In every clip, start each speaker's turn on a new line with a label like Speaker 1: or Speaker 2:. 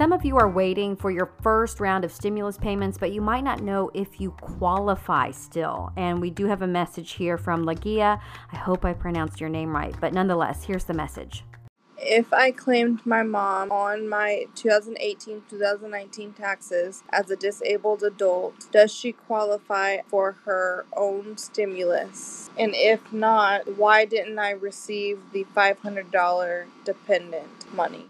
Speaker 1: Some of you are waiting for your first round of stimulus payments, but you might not know if you qualify still. And we do have a message here from Lagia. I hope I pronounced your name right, but nonetheless, here's the message.
Speaker 2: If I claimed my mom on my 2018 2019 taxes as a disabled adult, does she qualify for her own stimulus? And if not, why didn't I receive the $500 dependent money?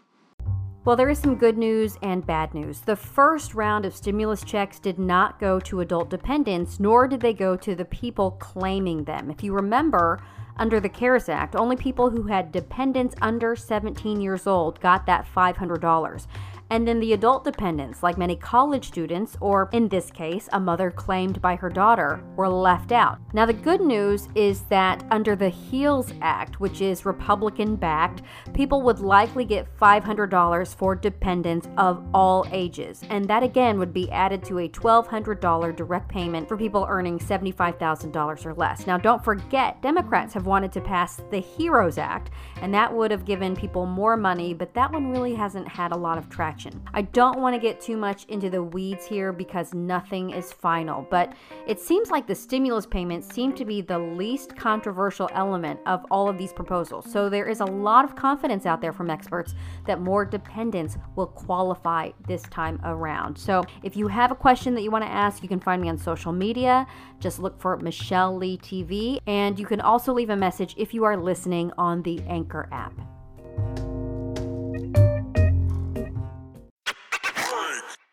Speaker 1: Well, there is some good news and bad news. The first round of stimulus checks did not go to adult dependents, nor did they go to the people claiming them. If you remember, under the CARES Act, only people who had dependents under 17 years old got that $500. And then the adult dependents, like many college students, or in this case, a mother claimed by her daughter, were left out. Now, the good news is that under the HEALS Act, which is Republican backed, people would likely get $500 for dependents of all ages. And that again would be added to a $1,200 direct payment for people earning $75,000 or less. Now, don't forget, Democrats have wanted to pass the HEROES Act, and that would have given people more money, but that one really hasn't had a lot of traction action. I don't want to get too much into the weeds here because nothing is final, but it seems like the stimulus payments seem to be the least controversial element of all of these proposals. So there is a lot of confidence out there from experts that more dependents will qualify this time around. So if you have a question that you want to ask, you can find me on social media. Just look for Michelle Li TV, and you can also leave a message if you are listening on the Anchor app.